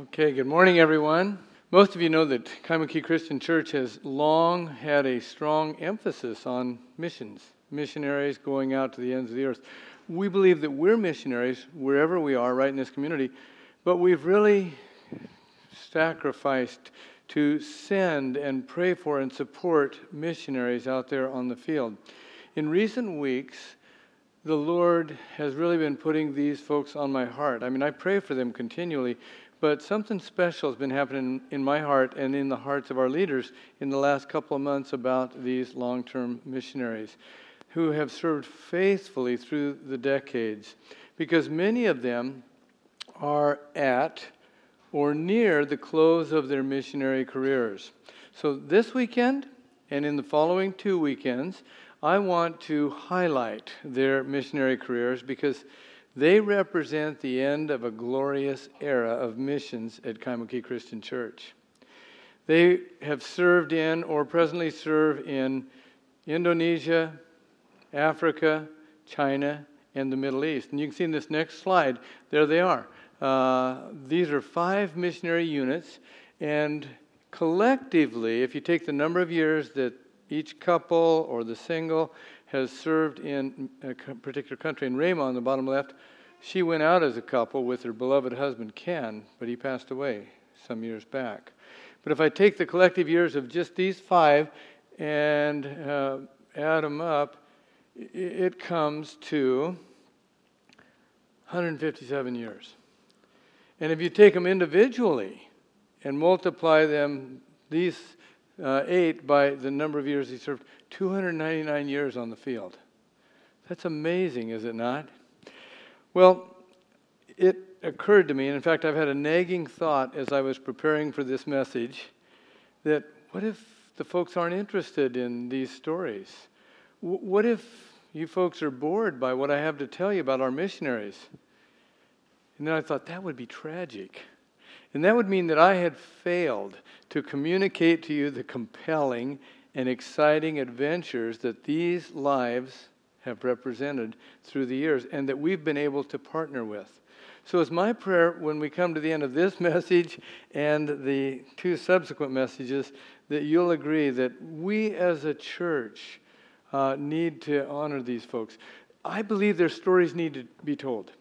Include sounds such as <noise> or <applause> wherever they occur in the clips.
Okay, good morning, everyone. Most of you know that Kaimuki Christian Church has long had a strong emphasis on missions, missionaries going out to the ends of the earth. We believe that we're missionaries wherever we are, right in this community, but we've really sacrificed to send and pray for and support missionaries out there on the field. In recent weeks, the Lord has really been putting these folks on my heart. I mean, I pray for them continually, but something special has been happening in my heart and in the hearts of our leaders in the last couple of months about these long term missionaries who have served faithfully through the decades. Because many of them are at or near the close of their missionary careers. So this weekend and in the following two weekends, I want to highlight their missionary careers because they represent the end of a glorious era of missions at Kaimuki Christian Church. They have served in or presently serve in Indonesia, Africa, China, and the Middle East. And you can see in this next slide, there they are. Uh, these are five missionary units, and collectively, if you take the number of years that each couple or the single has served in a particular country. And Rayma on the bottom left, she went out as a couple with her beloved husband Ken, but he passed away some years back. But if I take the collective years of just these five and uh, add them up, it comes to 157 years. And if you take them individually and multiply them, these uh, 8 by the number of years he served 299 years on the field. That's amazing, is it not? Well, it occurred to me, and in fact, I've had a nagging thought as I was preparing for this message that what if the folks aren't interested in these stories? What if you folks are bored by what I have to tell you about our missionaries? And then I thought that would be tragic. And that would mean that I had failed to communicate to you the compelling and exciting adventures that these lives have represented through the years and that we've been able to partner with. So it's my prayer when we come to the end of this <laughs> message and the two subsequent messages that you'll agree that we as a church uh, need to honor these folks. I believe their stories need to be told.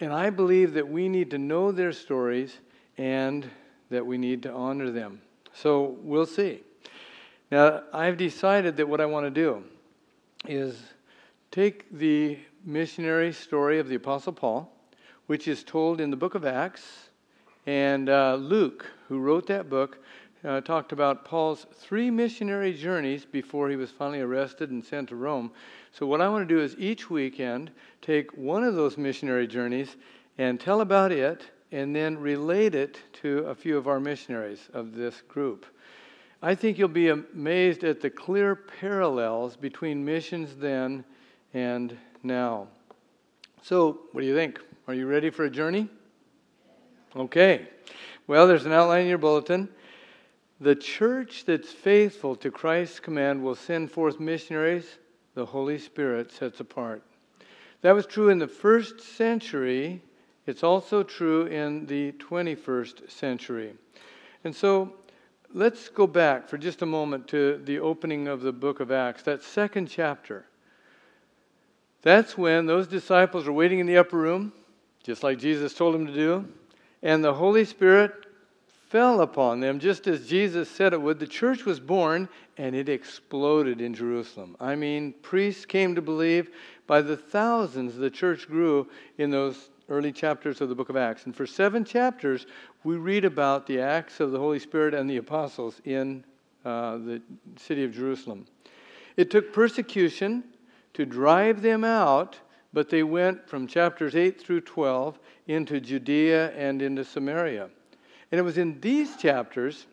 And I believe that we need to know their stories and that we need to honor them. So we'll see. Now, I've decided that what I want to do is take the missionary story of the Apostle Paul, which is told in the book of Acts, and uh, Luke, who wrote that book, uh, talked about Paul's three missionary journeys before he was finally arrested and sent to Rome. So, what I want to do is each weekend take one of those missionary journeys and tell about it and then relate it to a few of our missionaries of this group. I think you'll be amazed at the clear parallels between missions then and now. So, what do you think? Are you ready for a journey? Okay. Well, there's an outline in your bulletin. The church that's faithful to Christ's command will send forth missionaries the Holy Spirit sets apart. That was true in the first century it's also true in the 21st century. And so let's go back for just a moment to the opening of the book of Acts, that second chapter. That's when those disciples are waiting in the upper room, just like Jesus told them to do, and the Holy Spirit fell upon them just as Jesus said it would. The church was born and it exploded in Jerusalem. I mean, priests came to believe. By the thousands, the church grew in those early chapters of the book of Acts. And for seven chapters, we read about the acts of the Holy Spirit and the apostles in uh, the city of Jerusalem. It took persecution to drive them out, but they went from chapters 8 through 12 into Judea and into Samaria. And it was in these chapters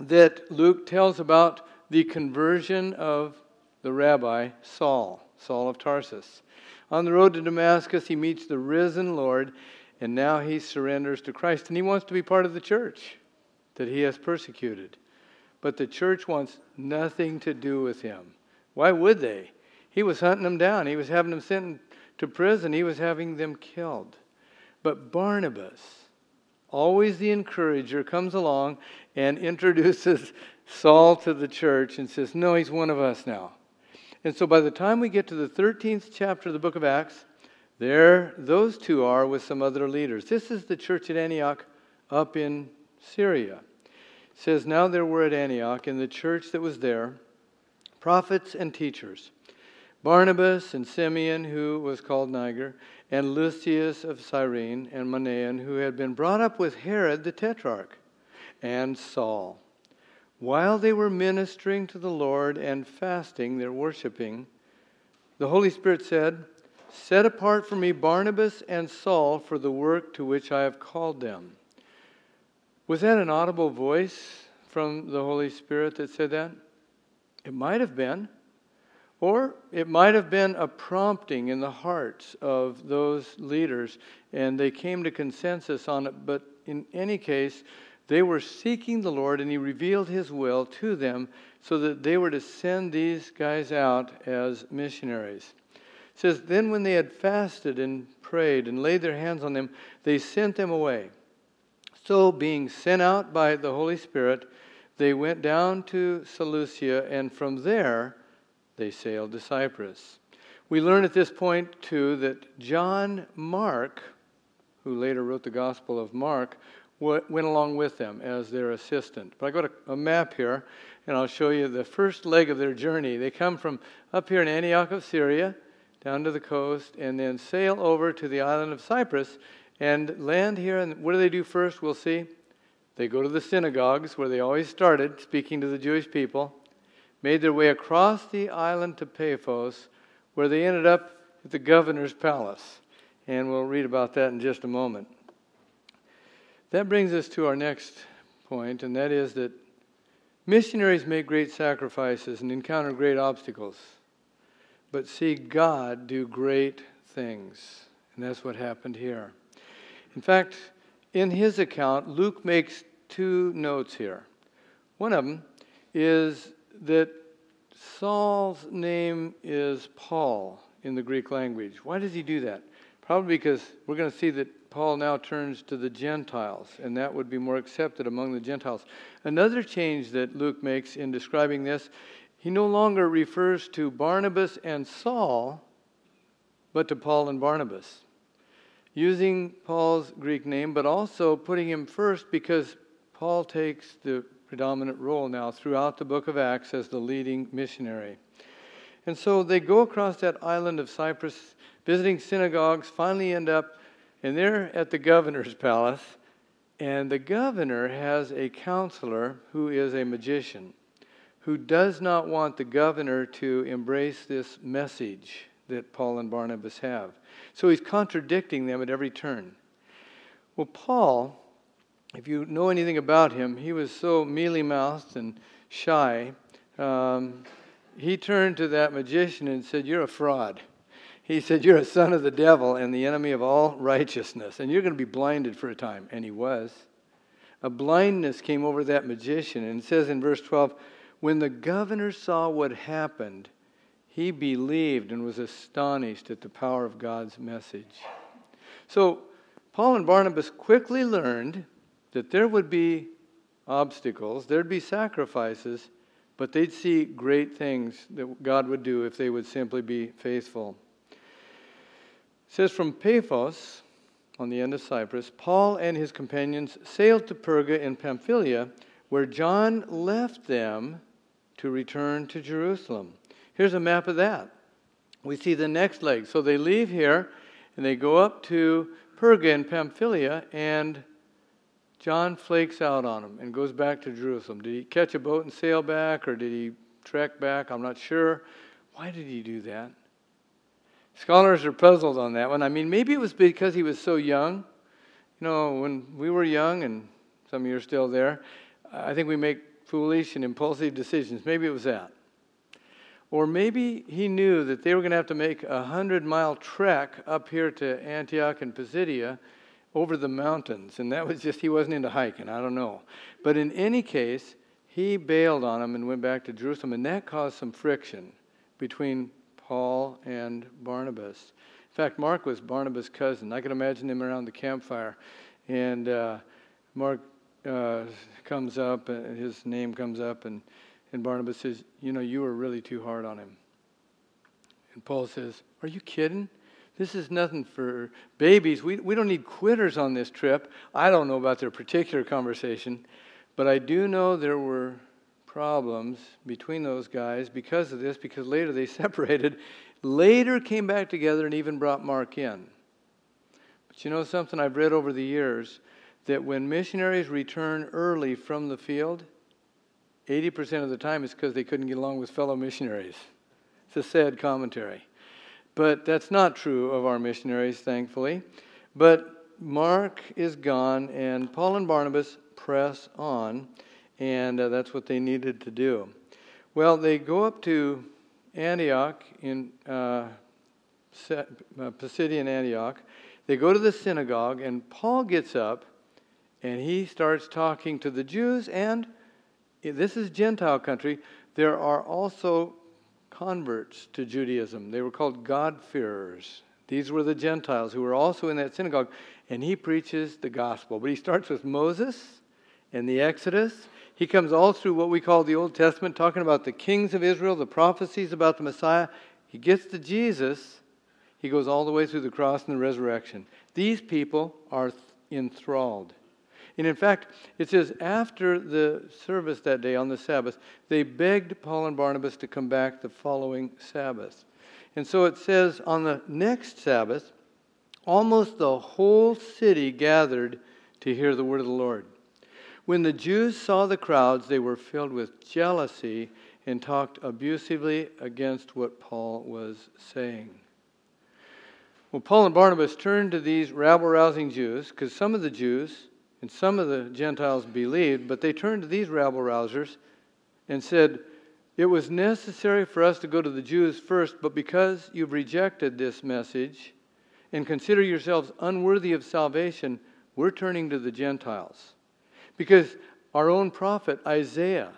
that Luke tells about the conversion of the rabbi Saul, Saul of Tarsus. On the road to Damascus, he meets the risen Lord, and now he surrenders to Christ. And he wants to be part of the church that he has persecuted. But the church wants nothing to do with him. Why would they? He was hunting them down, he was having them sent to prison, he was having them killed. But Barnabas, always the encourager, comes along and <laughs> introduces Saul to the church and says, No, he's one of us now. And so by the time we get to the 13th chapter of the book of Acts, there those two are with some other leaders. This is the church at Antioch up in Syria. It says, Now there were at Antioch in the church that was there prophets and teachers Barnabas and Simeon, who was called Niger, and Lucius of Cyrene, and Manaen, who had been brought up with Herod the Tetrarch, and Saul. While they were ministering to the Lord and fasting, they're worshiping, the Holy Spirit said, Set apart for me Barnabas and Saul for the work to which I have called them. Was that an audible voice from the Holy Spirit that said that? It might have been. Or it might have been a prompting in the hearts of those leaders, and they came to consensus on it. But in any case, they were seeking the Lord, and He revealed His will to them so that they were to send these guys out as missionaries. It says, Then when they had fasted and prayed and laid their hands on them, they sent them away. So, being sent out by the Holy Spirit, they went down to Seleucia, and from there, they sailed to Cyprus. We learn at this point, too, that John Mark, who later wrote the Gospel of Mark, went along with them as their assistant. But I got a, a map here, and I'll show you the first leg of their journey. They come from up here in Antioch of Syria, down to the coast, and then sail over to the island of Cyprus and land here. And what do they do first? We'll see. They go to the synagogues where they always started speaking to the Jewish people made their way across the island to Paphos, where they ended up at the governor's palace. And we'll read about that in just a moment. That brings us to our next point, and that is that missionaries make great sacrifices and encounter great obstacles, but see God do great things. And that's what happened here. In fact, in his account, Luke makes two notes here. One of them is that Saul's name is Paul in the Greek language. Why does he do that? Probably because we're going to see that Paul now turns to the Gentiles, and that would be more accepted among the Gentiles. Another change that Luke makes in describing this, he no longer refers to Barnabas and Saul, but to Paul and Barnabas. Using Paul's Greek name, but also putting him first because Paul takes the predominant role now throughout the book of Acts as the leading missionary. And so they go across that island of Cyprus, visiting synagogues, finally end up, and they're at the governor's palace. And the governor has a counselor who is a magician, who does not want the governor to embrace this message that Paul and Barnabas have. So he's contradicting them at every turn. Well, Paul if you know anything about him, he was so mealy mouthed and shy. Um, he turned to that magician and said, You're a fraud. He said, You're a son of the devil and the enemy of all righteousness, and you're going to be blinded for a time. And he was. A blindness came over that magician. And it says in verse 12, When the governor saw what happened, he believed and was astonished at the power of God's message. So, Paul and Barnabas quickly learned that there would be obstacles, there'd be sacrifices, but they'd see great things that God would do if they would simply be faithful. Says from Paphos, on the end of Cyprus, Paul and his companions sailed to Perga in Pamphylia, where John left them to return to Jerusalem. Here's a map of that. We see the next leg. So they leave here and they go up to Perga in Pamphylia, and John flakes out on him and goes back to Jerusalem. Did he catch a boat and sail back, or did he trek back? I'm not sure. Why did he do that? Scholars are puzzled on that one. I mean, maybe it was because he was so young. You know, when we were young, and some of you are still there, I think we make foolish and impulsive decisions. Maybe it was that. Or maybe he knew that they were going to have to make a hundred mile trek up here to Antioch and Pisidia over the mountains. And that was just, he wasn't into hiking. I don't know. But in any case, he bailed on him and went back to Jerusalem. And that caused some friction between Paul and Barnabas. In fact, Mark was Barnabas' cousin. I can imagine them around the campfire. And uh, Mark uh, comes up, and his name comes up, and, and Barnabas says, You know, you were really too hard on him. And Paul says, Are you kidding? This is nothing for babies. We, we don't need quitters on this trip. I don't know about their particular conversation, but I do know there were problems between those guys because of this, because later they <laughs> separated, later came back together and even brought Mark in. But you know something I've read over the years that when missionaries return early from the field, 80% of the time it's because they couldn't get along with fellow missionaries. It's a sad commentary. But that's not true of our missionaries, thankfully. But Mark is gone, and Paul and Barnabas press on, and uh, that's what they needed to do. Well, they go up to Antioch in uh, uh Pisidian Antioch. They go to the synagogue, and Paul gets up and he starts talking to the Jews, and this is Gentile country. There are also converts to Judaism. They were called God-fearers. These were the Gentiles who were also in that synagogue, and he preaches the gospel. But he starts with Moses and the Exodus. He comes all through what we call the Old Testament, talking about the kings of Israel, the prophecies about the Messiah. He gets to Jesus. He goes all the way through the cross and the resurrection. These people are enthralled. And in fact, it says after the service that day on the Sabbath, they begged Paul and Barnabas to come back the following Sabbath. And so it says on the next Sabbath, almost the whole city gathered to hear the word of the Lord. When the Jews saw the crowds, they were filled with jealousy and talked abusively against what Paul was saying. Well, Paul and Barnabas turned to these rabble rousing Jews because some of the Jews and some of the Gentiles believed, but they turned to these rabble rousers and said, It was necessary for us to go to the Jews first, but because you've rejected this message and consider yourselves unworthy of salvation, we're turning to the Gentiles. Because our own prophet Isaiah,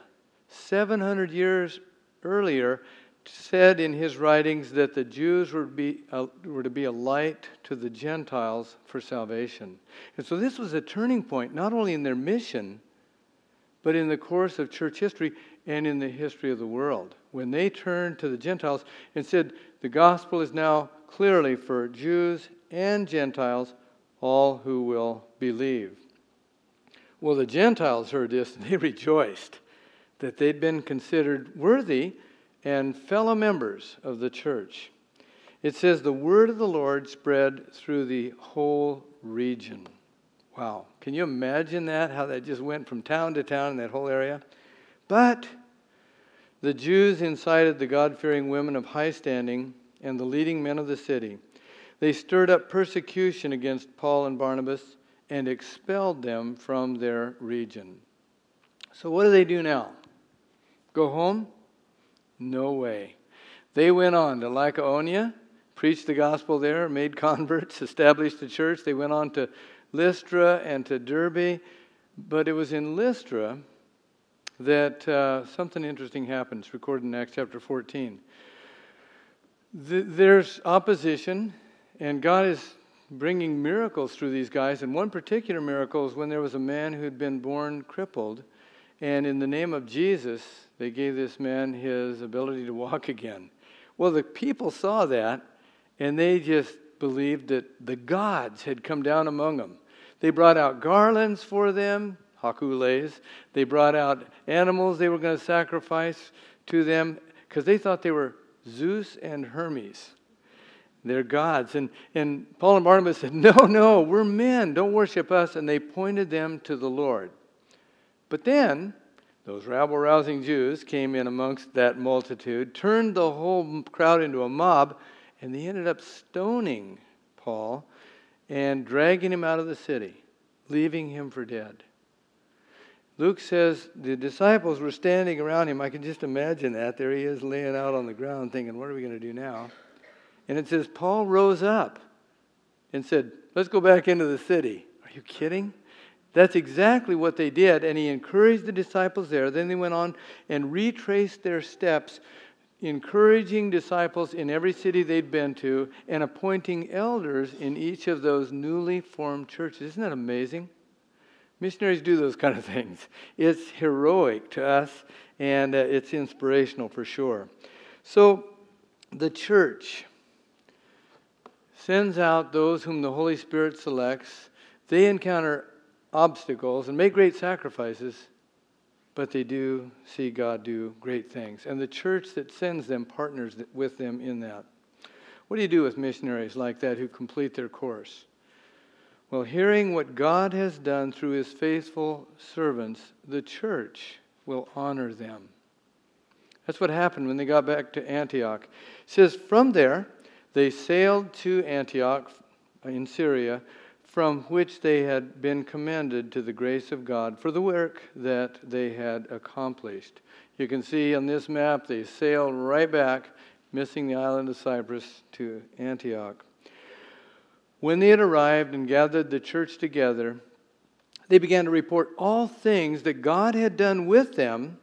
700 years earlier, said in his writings that the Jews were to, be, uh, were to be a light to the Gentiles for salvation. And so this was a turning point, not only in their mission, but in the course of church history and in the history of the world. When they turned to the Gentiles and said, the gospel is now clearly for Jews and Gentiles, all who will believe. Well, the Gentiles heard this and they <laughs> rejoiced that they'd been considered worthy and fellow members of the church. It says, The word of the Lord spread through the whole region. Wow. Can you imagine that? How that just went from town to town in that whole area? But the Jews incited the God fearing women of high standing and the leading men of the city. They stirred up persecution against Paul and Barnabas and expelled them from their region. So, what do they do now? Go home? No way. They went on to Lycaonia, preached the gospel there, made <laughs> converts, established a church. They went on to Lystra and to Derbe. But it was in Lystra that uh, something interesting happens, recorded in Acts chapter 14. The, there's opposition, and God is bringing miracles through these guys. And one particular miracle is when there was a man who had been born crippled and in the name of Jesus, they gave this man his ability to walk <laughs> again. Well, the people saw that, and they just believed that the gods had come down among them. They brought out garlands for them, haku leis. They brought out animals they were going to sacrifice to them because they thought they were Zeus and Hermes. They're gods. And, and Paul and Barnabas said, No, no, we're men. Don't worship us. And they pointed them to the Lord. But then, those rabble rousing Jews came in amongst that multitude, turned the whole crowd into a mob, and they ended up stoning Paul and dragging him out of the city, leaving him for dead. Luke says the disciples were standing around him. I can just imagine that. There he is laying out on the ground thinking, What are we going to do now? And it says, Paul rose up and said, Let's go back into the city. Are you kidding? That's exactly what they did, and he encouraged the disciples there. Then they went on and retraced their steps, encouraging disciples in every city they'd been to and appointing elders in each of those newly formed churches. Isn't that amazing? Missionaries do those kind of <laughs> things. It's heroic to us, and uh, it's inspirational for sure. So, the church sends out those whom the Holy Spirit selects. They encounter obstacles and make great sacrifices, but they do see God do great things. And the church that sends them partners with them in that. What do you do with missionaries like that who complete their course? Well, hearing what God has done through his faithful servants, the church will honor them. That's what happened when they got back to Antioch. It says, From there, they sailed to Antioch in Syria, from which they had been commended to the grace of God for the work that they had accomplished. You can see on this map, they sailed right back, missing the island of Cyprus, to Antioch. When they had arrived and gathered the church together, they began to report all things that God had done with them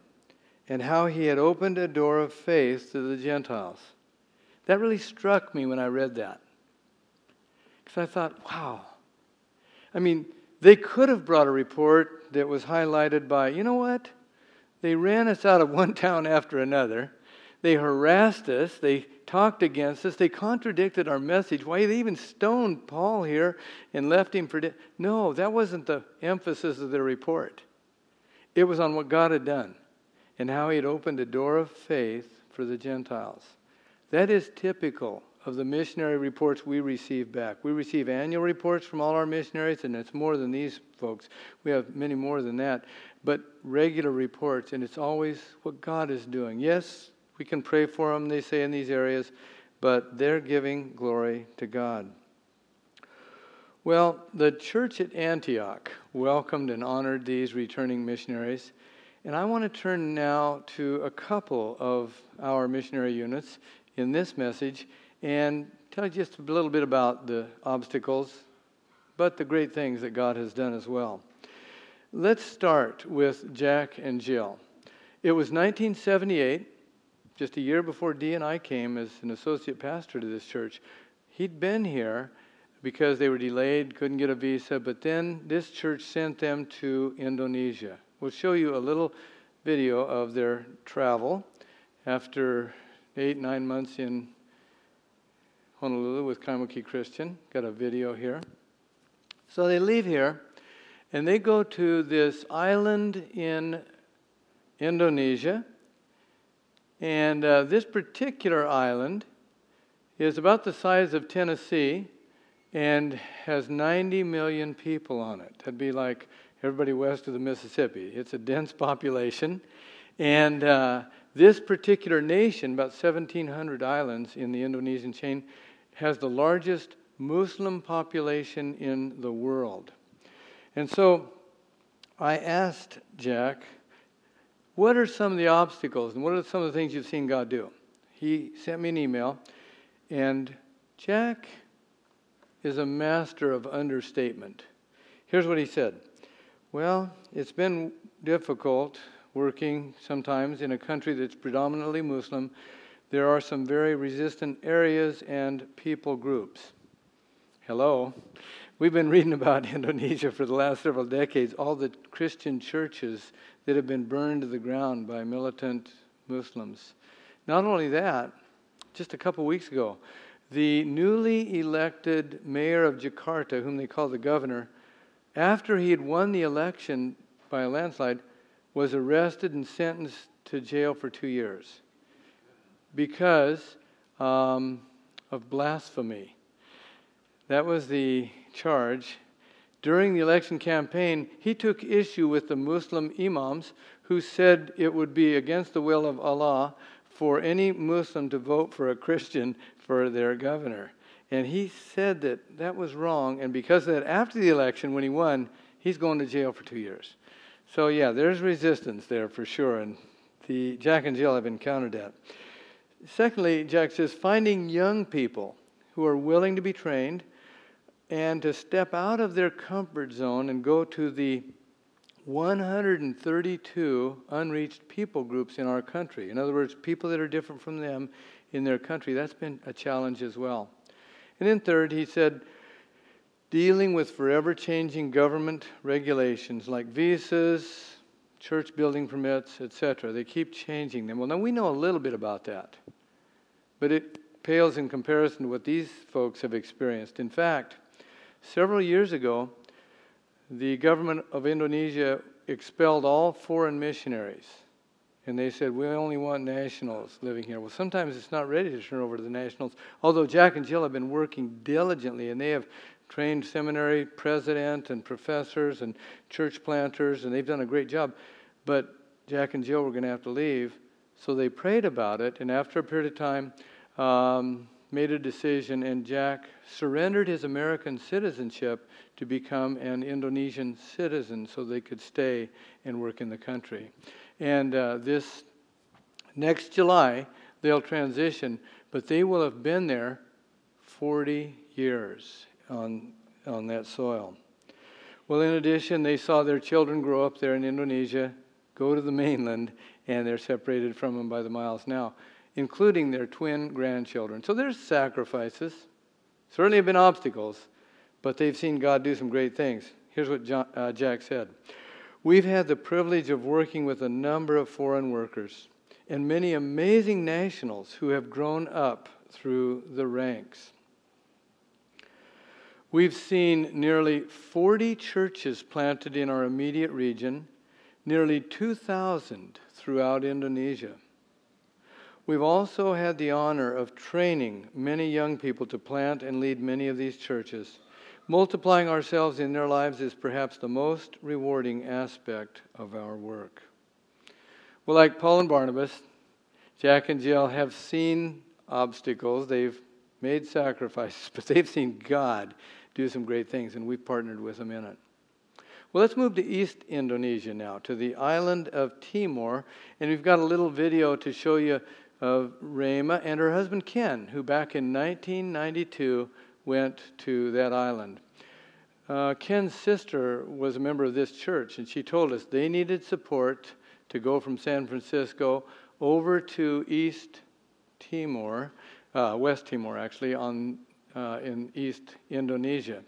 and how he had opened a door of faith to the Gentiles. That really struck me when I read that. Because I thought, wow. I mean, they could have brought a report that was highlighted by, you know what? They ran us out of <laughs> one town after another. They harassed us. They talked against us. They contradicted our message. Why they even stoned Paul here and left him for dead? No, that wasn't the emphasis of their report. It was on what God had done and how he had opened a door of faith for the Gentiles. That is typical of the missionary reports we receive back. We receive annual reports from all our missionaries, and it's more than these folks. We have many more than that. But regular reports, and it's always what God is doing. Yes, we can pray for them, they say, in these areas, but they're giving glory to God. Well, the church at Antioch welcomed and honored these returning missionaries. And I want to turn now to a couple of our missionary units in this message and tell you just a little bit about the obstacles, but the great things that God has done as well. Let's start with Jack and Jill. It was 1978 just a year before Dee and I came as an associate pastor to this church, he'd been here because they were delayed, couldn't get a visa, but then this church sent them to Indonesia. We'll show you a little video of their travel after eight, nine months in Honolulu with Kaimuki Christian. Got a video here. So they leave here and they go to this island in Indonesia and uh, this particular island is about the size of Tennessee and has 90 million people on it. That'd be like everybody west of the Mississippi. It's a dense population. And uh, this particular nation, about 1,700 islands in the Indonesian chain, has the largest Muslim population in the world. And so I asked Jack what are some of the obstacles and what are some of the things you've seen God do? He sent me an email, and Jack is a master of understatement. Here's what he said Well, it's been difficult working sometimes in a country that's predominantly Muslim. There are some very resistant areas and people groups. Hello. We've been reading about <laughs> Indonesia for the last several decades, all the Christian churches that have been burned to the ground by militant Muslims. Not only that, just a couple weeks ago, the newly elected mayor of Jakarta, whom they call the governor, after he had won the election by a landslide, was arrested and sentenced to jail for two years because um, of blasphemy. That was the charge during the election campaign, he took issue with the Muslim imams who said it would be against the will of Allah for any Muslim to vote for a Christian for their governor. And he said that that was wrong. And because of that, after the election, when he won, he's going to jail for two years. So, yeah, there's resistance there for sure. And the Jack and Jill have encountered that. Secondly, Jack says finding young people who are willing to be trained and to step out of their comfort zone and go to the 132 unreached people groups in our country. In other words, people that are different from them in their country. That's been a challenge as well. And then, third, he said, dealing with forever changing government regulations like visas, church building permits, etc. They keep changing them. Well, now we know a little bit about that, but it pales in comparison to what these folks have experienced. In fact, several years ago, the government of Indonesia expelled all foreign missionaries. And they said, We only want nationals living here. Well, sometimes it's not ready to turn over to the nationals. Although Jack and Jill have been working diligently, and they have trained seminary president and professors and church planters, and they've done a great job. But Jack and Jill were going to have to leave. So they prayed about it, and after a period of time, um, made a decision, and Jack surrendered his American citizenship to become an Indonesian citizen so they could stay and work in the country. And uh, this next July, they'll transition, but they will have been there 40 years on, on that soil. Well, in addition, they saw their children grow up there in Indonesia, go to the mainland, and they're separated from them by the miles now including their twin grandchildren. So there's sacrifices. Certainly have been obstacles, but they've seen God do some great things. Here's what John, uh, Jack said We've had the privilege of working with a number of foreign workers and many amazing nationals who have grown up through the ranks. We've seen nearly 40 churches planted in our immediate region, nearly 2,000 throughout Indonesia. We've also had the honor of training many young people to plant and lead many of these churches. Multiplying ourselves in their lives is perhaps the most rewarding aspect of our work. Well, like Paul and Barnabas, Jack and Jill have seen obstacles, they've made sacrifices, <laughs> but they've seen God do some great things, and we've partnered with them in it. Well, let's move to East Indonesia now, to the island of Timor, and we've got a little video to show you of Rama and her husband Ken, who back in 1992 went to that island. Uh, Ken's sister was a member of this church, and she told us they needed support to go from San Francisco over to East Timor, uh, West Timor actually, on uh, in East Indonesia.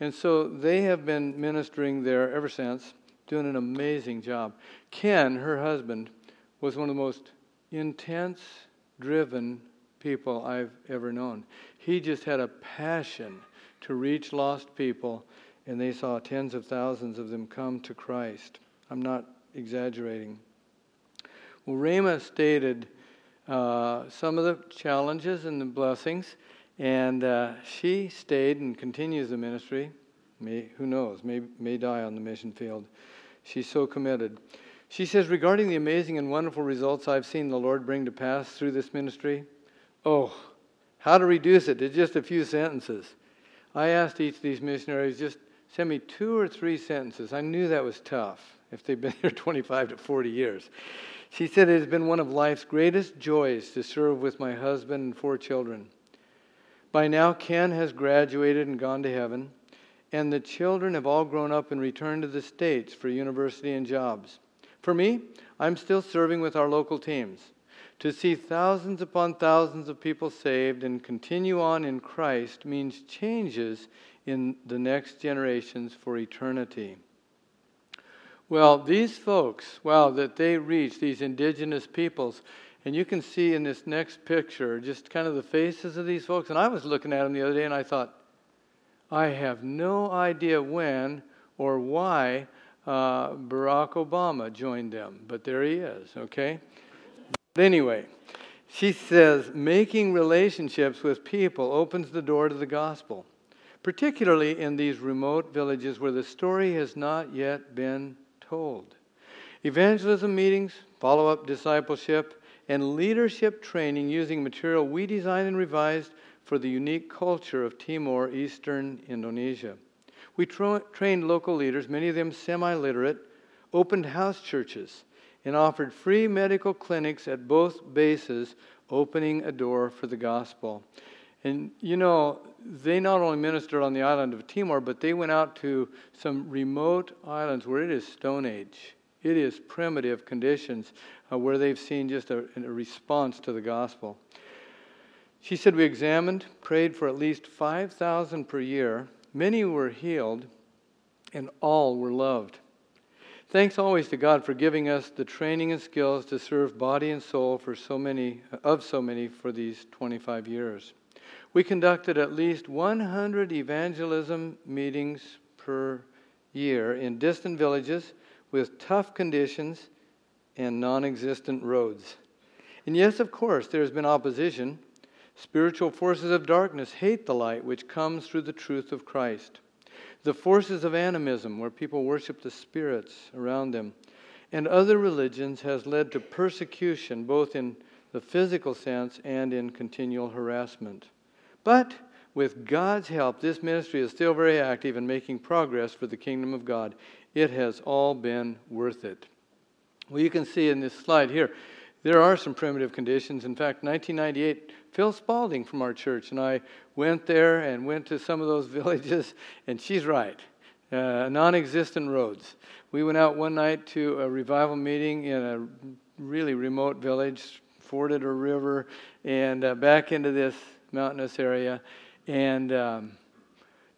And so they have been ministering there ever since, doing an amazing job. Ken, her husband, was one of the most intense, driven people I've ever known. He just had a passion to reach lost people, and they saw tens of thousands of them come to Christ. I'm not exaggerating. Well, Rama stated uh, some of the challenges and the blessings, and uh, she stayed and continues the ministry. May, who knows? May, may die on the mission field. She's so committed. She says, regarding the amazing and wonderful results I've seen the Lord bring to pass through this ministry, oh, how to reduce it to just a few sentences. I asked each of these missionaries, just send me two or three sentences. I knew that was tough if they've been <laughs> here 25 to 40 years. She said, It has been one of life's greatest joys to serve with my husband and four children. By now, Ken has graduated and gone to heaven, and the children have all grown up and returned to the States for university and jobs. For me, I'm still serving with our local teams. To see thousands upon thousands of people saved and continue on in Christ means changes in the next generations for eternity. Well, these folks, wow, that they reach these indigenous peoples, and you can see in this next picture just kind of the faces of these folks. And I was looking at them the other day and I thought, I have no idea when or why uh, Barack Obama joined them, but there he is, okay? But anyway, she says making relationships with people opens the door to the gospel, particularly in these remote villages where the story has not yet been told. Evangelism meetings, follow up discipleship, and leadership training using material we designed and revised for the unique culture of Timor Eastern Indonesia. We tra- trained local leaders, many of them semi literate, opened house churches, and offered free medical clinics at both bases, opening a door for the gospel. And you know, they not only ministered on the island of Timor, but they went out to some remote islands where it is Stone Age. It is primitive conditions uh, where they've seen just a, a response to the gospel. She said, We examined, prayed for at least 5,000 per year Many were healed, and all were loved. Thanks always to God for giving us the training and skills to serve body and soul for so many of so many for these 25 years. We conducted at least 100 evangelism meetings per year in distant villages with tough conditions and non existent roads. And yes, of course, there has been opposition. Spiritual forces of darkness hate the light which comes through the truth of Christ. The forces of animism, where people worship the spirits around them, and other religions has led to persecution, both in the physical sense and in continual harassment. But with God's help, this ministry is still very active and making progress for the kingdom of God. It has all been worth it. Well, you can see in this slide here, there are some primitive conditions. In fact, 1998, Phil Spalding from our church and I went there and went to some of those <laughs> villages, and she's right. Uh, non existent roads. We went out one night to a revival meeting in a really remote village, forded a river, and uh, back into this mountainous area. And um,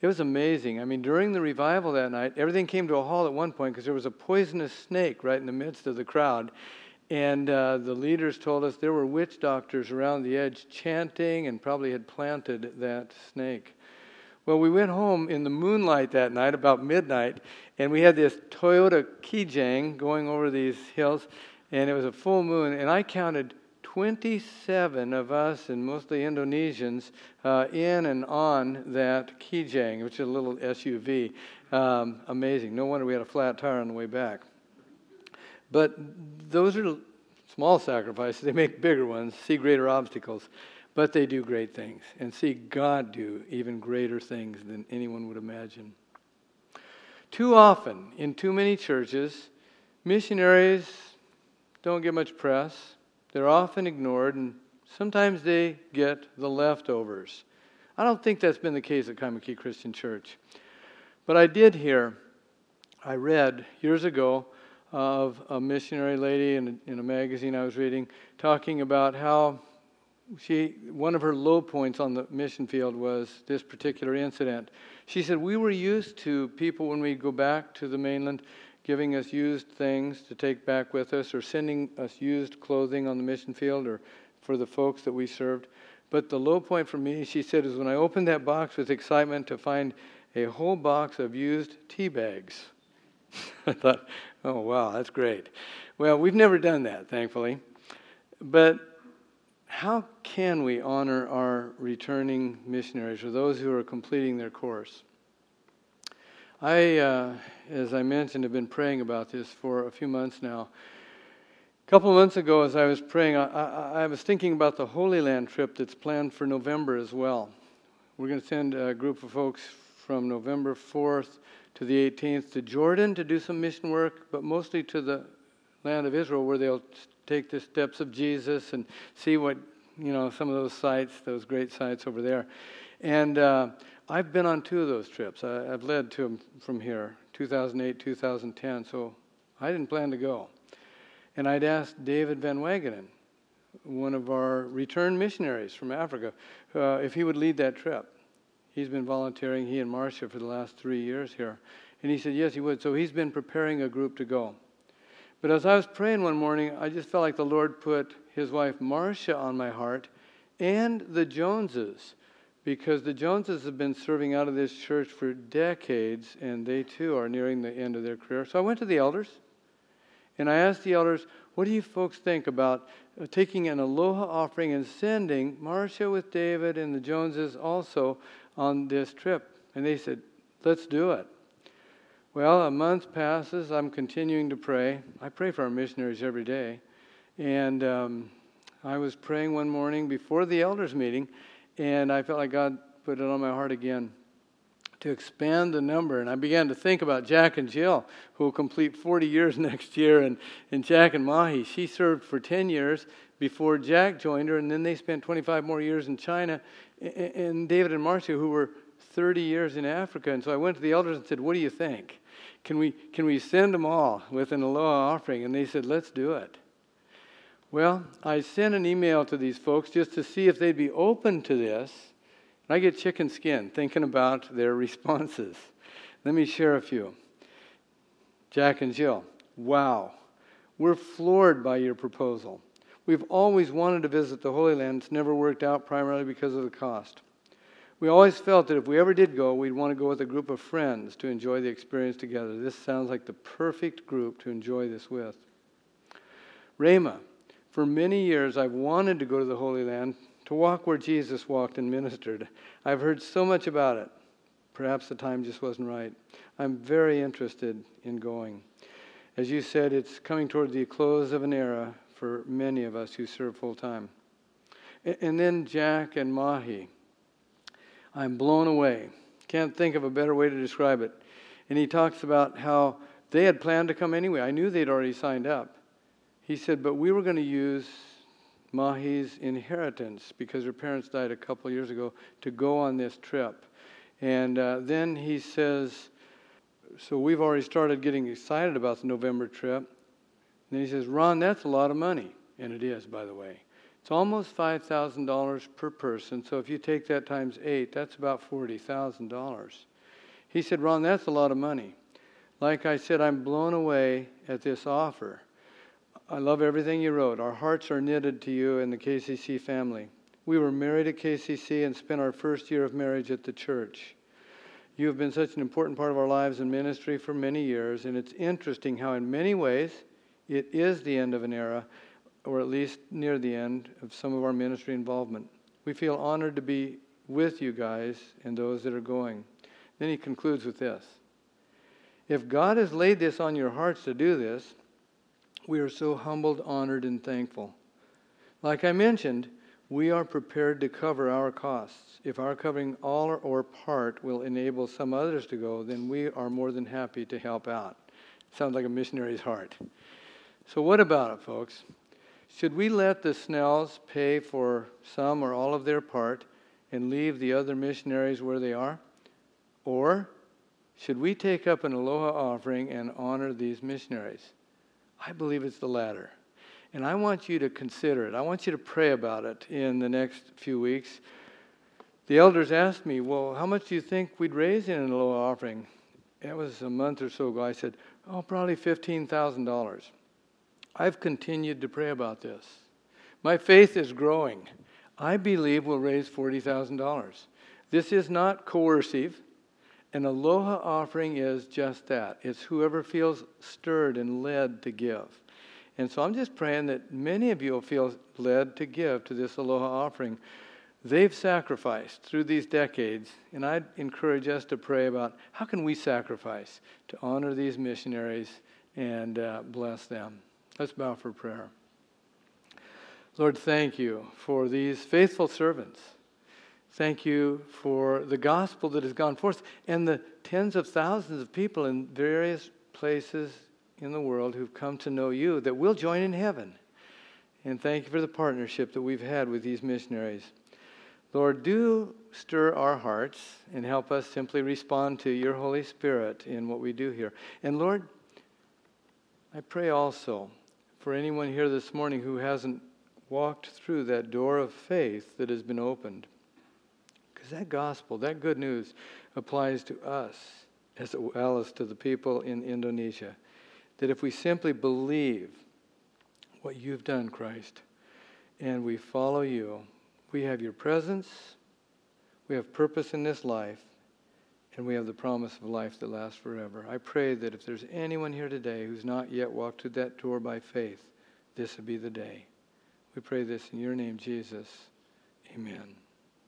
it was amazing. I mean, during the revival that night, everything came to a halt at one point because there was a poisonous snake right in the midst of the crowd. And uh, the leaders told us there were witch doctors around the edge chanting and probably had planted that snake. Well, we went home in the moonlight that night, about midnight, and we had this Toyota Kijang going over these hills, and it was a full moon, and I counted 27 of us, and mostly Indonesians, uh, in and on that Kijang, which is a little SUV. Um, amazing. No wonder we had a flat tire on the way back. But those are small sacrifices. They make bigger ones, see greater obstacles, but they do great things and see God do even greater things than anyone would imagine. Too often, in too many churches, missionaries don't get much press. They're often ignored, and sometimes they get the leftovers. I don't think that's been the case at Kaimuki Christian Church. But I did hear, I read years ago of a missionary lady in a, in a magazine I was reading talking about how she one of her low points on the mission field was this particular incident. She said we were used to people when we go back to the mainland giving us used things to take back with us or sending us used clothing on the mission field or for the folks that we served. But the low point for me, she said, is when I opened that box with excitement to find a whole box of used tea bags. <laughs> I thought, oh, wow, that's great. Well, we've never done that, thankfully. But how can we honor our returning missionaries or those who are completing their course? I, uh, as I mentioned, have been praying about this for a few months now. A couple months ago, as I was praying, I, I, I was thinking about the Holy Land trip that's planned for November as well. We're going to send a group of folks from November 4th to the 18th to Jordan to do some mission work, but mostly to the land of Israel where they'll take the steps of Jesus and see what, you know, some of those sites, those great sites over there. And uh, I've been on two of those trips. I, have led to them from here, 2008, 2010. So I didn't plan to go. And I'd asked David Van Wagenen, one of our return missionaries from Africa, uh, if he would lead that trip. He's been volunteering, he and Marcia, for the last three years here. And he said, yes, he would. So he's been preparing a group to go. But as I was praying one morning, I just felt like the Lord put his wife Marcia on my heart and the Joneses because the Joneses have been serving out of this church for decades, and they too are nearing the end of their career. So I went to the elders, and I asked the elders, What do you folks think about uh, taking an aloha offering and sending Marcia with David and the Joneses also on this trip? And they said, Let's do it. Well, a month passes. I'm continuing to pray. I pray for our missionaries every day. And um, I was praying one morning before the elders' meeting and I felt like God put it on my heart again to expand the number. And I began to think about Jack and Jill, who will complete 40 years <laughs> next year. And, and Jack and Mahi, she served for 10 years before Jack joined her, and then they spent 25 more years in China. And David and Marcia, who were 30 years in Africa. And so I went to the elders and said, What do you think? Can we, can we send them all with an aloha offering? And they said, Let's do it. Well, I sent an email to these folks just to see if they'd be open to this. And I get chicken skin thinking about their <laughs> responses. Let me share a few. Jack and Jill, wow, we're floored by your proposal. We've always wanted to visit the Holy Land. It's never worked out primarily because of the cost. We always felt that if we ever did go, we'd want to go with a group of friends to enjoy the experience together. This sounds like the perfect group to enjoy this with. Rama, for many years I've wanted to go to the Holy Land, to walk where Jesus walked and ministered. I've heard so much about it. Perhaps the time just wasn't right. I'm very interested in going. As you said, it's coming toward the close of an era for many of us who serve full time. And then Jack and Mahi. I'm blown away. Can't think of a better way to describe it. And he talks about how they had planned to come anyway. I knew they'd already signed up. He said, but we were going to use Mahi's inheritance because her parents died a couple years ago to go on this trip. And uh, then he says, so we've already started getting excited about the November trip. And then he says, Ron, that's a lot of money. And it is, by the way. It's almost $5,000 per person. So if you take that times eight, that's about $40,000. He said, Ron, that's a lot of money. Like I said, I'm blown away at this offer. I love everything you wrote. Our hearts are knitted to you and the KCC family. We were married at KCC and spent our first year of marriage at the church. You have been such an important part of our lives and ministry for many years, and it's interesting how, in many ways, it is the end of an era, or at least near the end of some of our ministry involvement. We feel honored to be with you guys and those that are going. Then he concludes with this If God has laid this on your hearts to do this, we are so humbled, honored, and thankful. Like I mentioned, we are prepared to cover our costs. If our covering all or part will enable some others to go, then we are more than happy to help out. Sounds like a missionary's heart. So, what about it, folks? Should we let the Snells pay for some or all of their part and leave the other missionaries where they are? Or should we take up an aloha offering and honor these missionaries? I believe it's the latter. And I want you to consider it. I want you to pray about it in the next few weeks. The elders asked me, Well, how much do you think we'd raise in a aloha offering? It was a month or so ago. I said, Oh, probably $15,000. I've continued to pray about this. My faith is growing. I believe we'll raise $40,000. This is not coercive. An aloha offering is just that it's whoever feels stirred and led to give. And so I'm just praying that many of you will feel led to give to this aloha offering. They've sacrificed through these decades, and I'd encourage us to pray about how can we sacrifice to honor these missionaries and uh, bless them. Let's bow for prayer. Lord, thank you for these faithful servants. Thank you for the gospel that has gone forth and the tens of thousands of people in various places in the world who've come to know you that will join in heaven. And thank you for the partnership that we've had with these missionaries. Lord, do stir our hearts and help us simply respond to your Holy Spirit in what we do here. And Lord, I pray also for anyone here this morning who hasn't walked through that door of faith that has been opened. Because that gospel, that good news, applies to us as well as to the people in Indonesia that if we simply believe what you've done, Christ, and we follow you, we have your presence, we have purpose in this life, and we have the promise of life that lasts forever. I pray that if there's anyone here today who's not yet walked through that door by faith, this would be the day. We pray this in your name, Jesus. Amen.